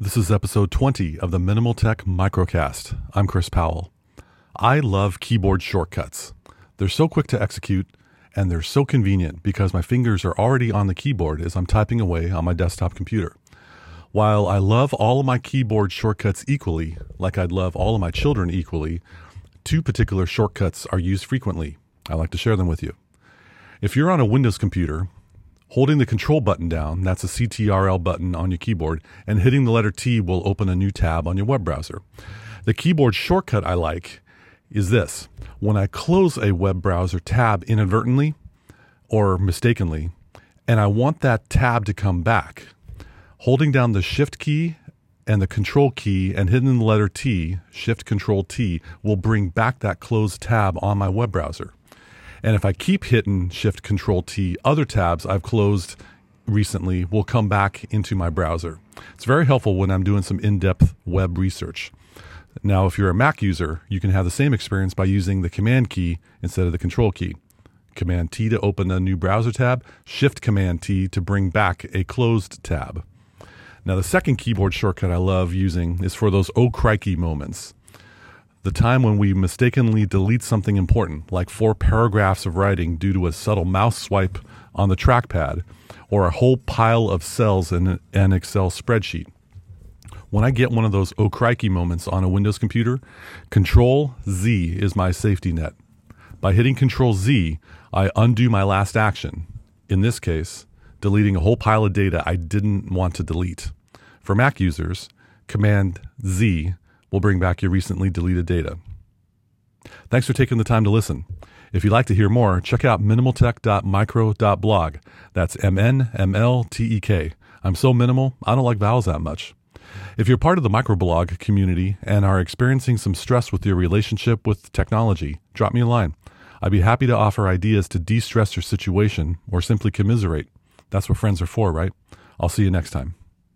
This is episode 20 of the Minimal Tech Microcast. I'm Chris Powell. I love keyboard shortcuts. They're so quick to execute and they're so convenient because my fingers are already on the keyboard as I'm typing away on my desktop computer. While I love all of my keyboard shortcuts equally, like I'd love all of my children equally, two particular shortcuts are used frequently. I like to share them with you. If you're on a Windows computer, Holding the control button down, that's a CTRL button on your keyboard, and hitting the letter T will open a new tab on your web browser. The keyboard shortcut I like is this. When I close a web browser tab inadvertently or mistakenly, and I want that tab to come back, holding down the shift key and the control key and hitting the letter T, shift control T, will bring back that closed tab on my web browser. And if I keep hitting Shift Control T, other tabs I've closed recently will come back into my browser. It's very helpful when I'm doing some in depth web research. Now, if you're a Mac user, you can have the same experience by using the Command key instead of the Control key. Command T to open a new browser tab, Shift Command T to bring back a closed tab. Now, the second keyboard shortcut I love using is for those oh crikey moments the time when we mistakenly delete something important, like four paragraphs of writing due to a subtle mouse swipe on the trackpad, or a whole pile of cells in an Excel spreadsheet. When I get one of those oh crikey moments on a Windows computer, Control Z is my safety net. By hitting Control Z, I undo my last action. In this case, deleting a whole pile of data I didn't want to delete. For Mac users, Command Z will bring back your recently deleted data. Thanks for taking the time to listen. If you'd like to hear more, check out mnmltek.micro.blog. That's M N M L T E K. I'm so minimal, I don't like vowels that much. If you're part of the microblog community and are experiencing some stress with your relationship with technology, drop me a line. I'd be happy to offer ideas to de stress your situation or simply commiserate. That's what friends are for, right? I'll see you next time.